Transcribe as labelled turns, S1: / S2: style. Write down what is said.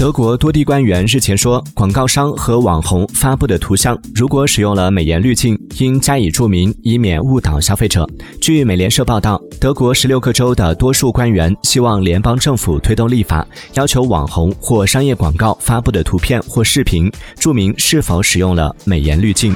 S1: 德国多地官员日前说广告商和网红发布的图像如果使用了美颜滤镜应加以注明以免误导消费者。据美联社报道德国十六个州的多数官员希望联邦政府推动立法要求网红或商业广告发布的图片或视频注明是否使用了美颜滤镜。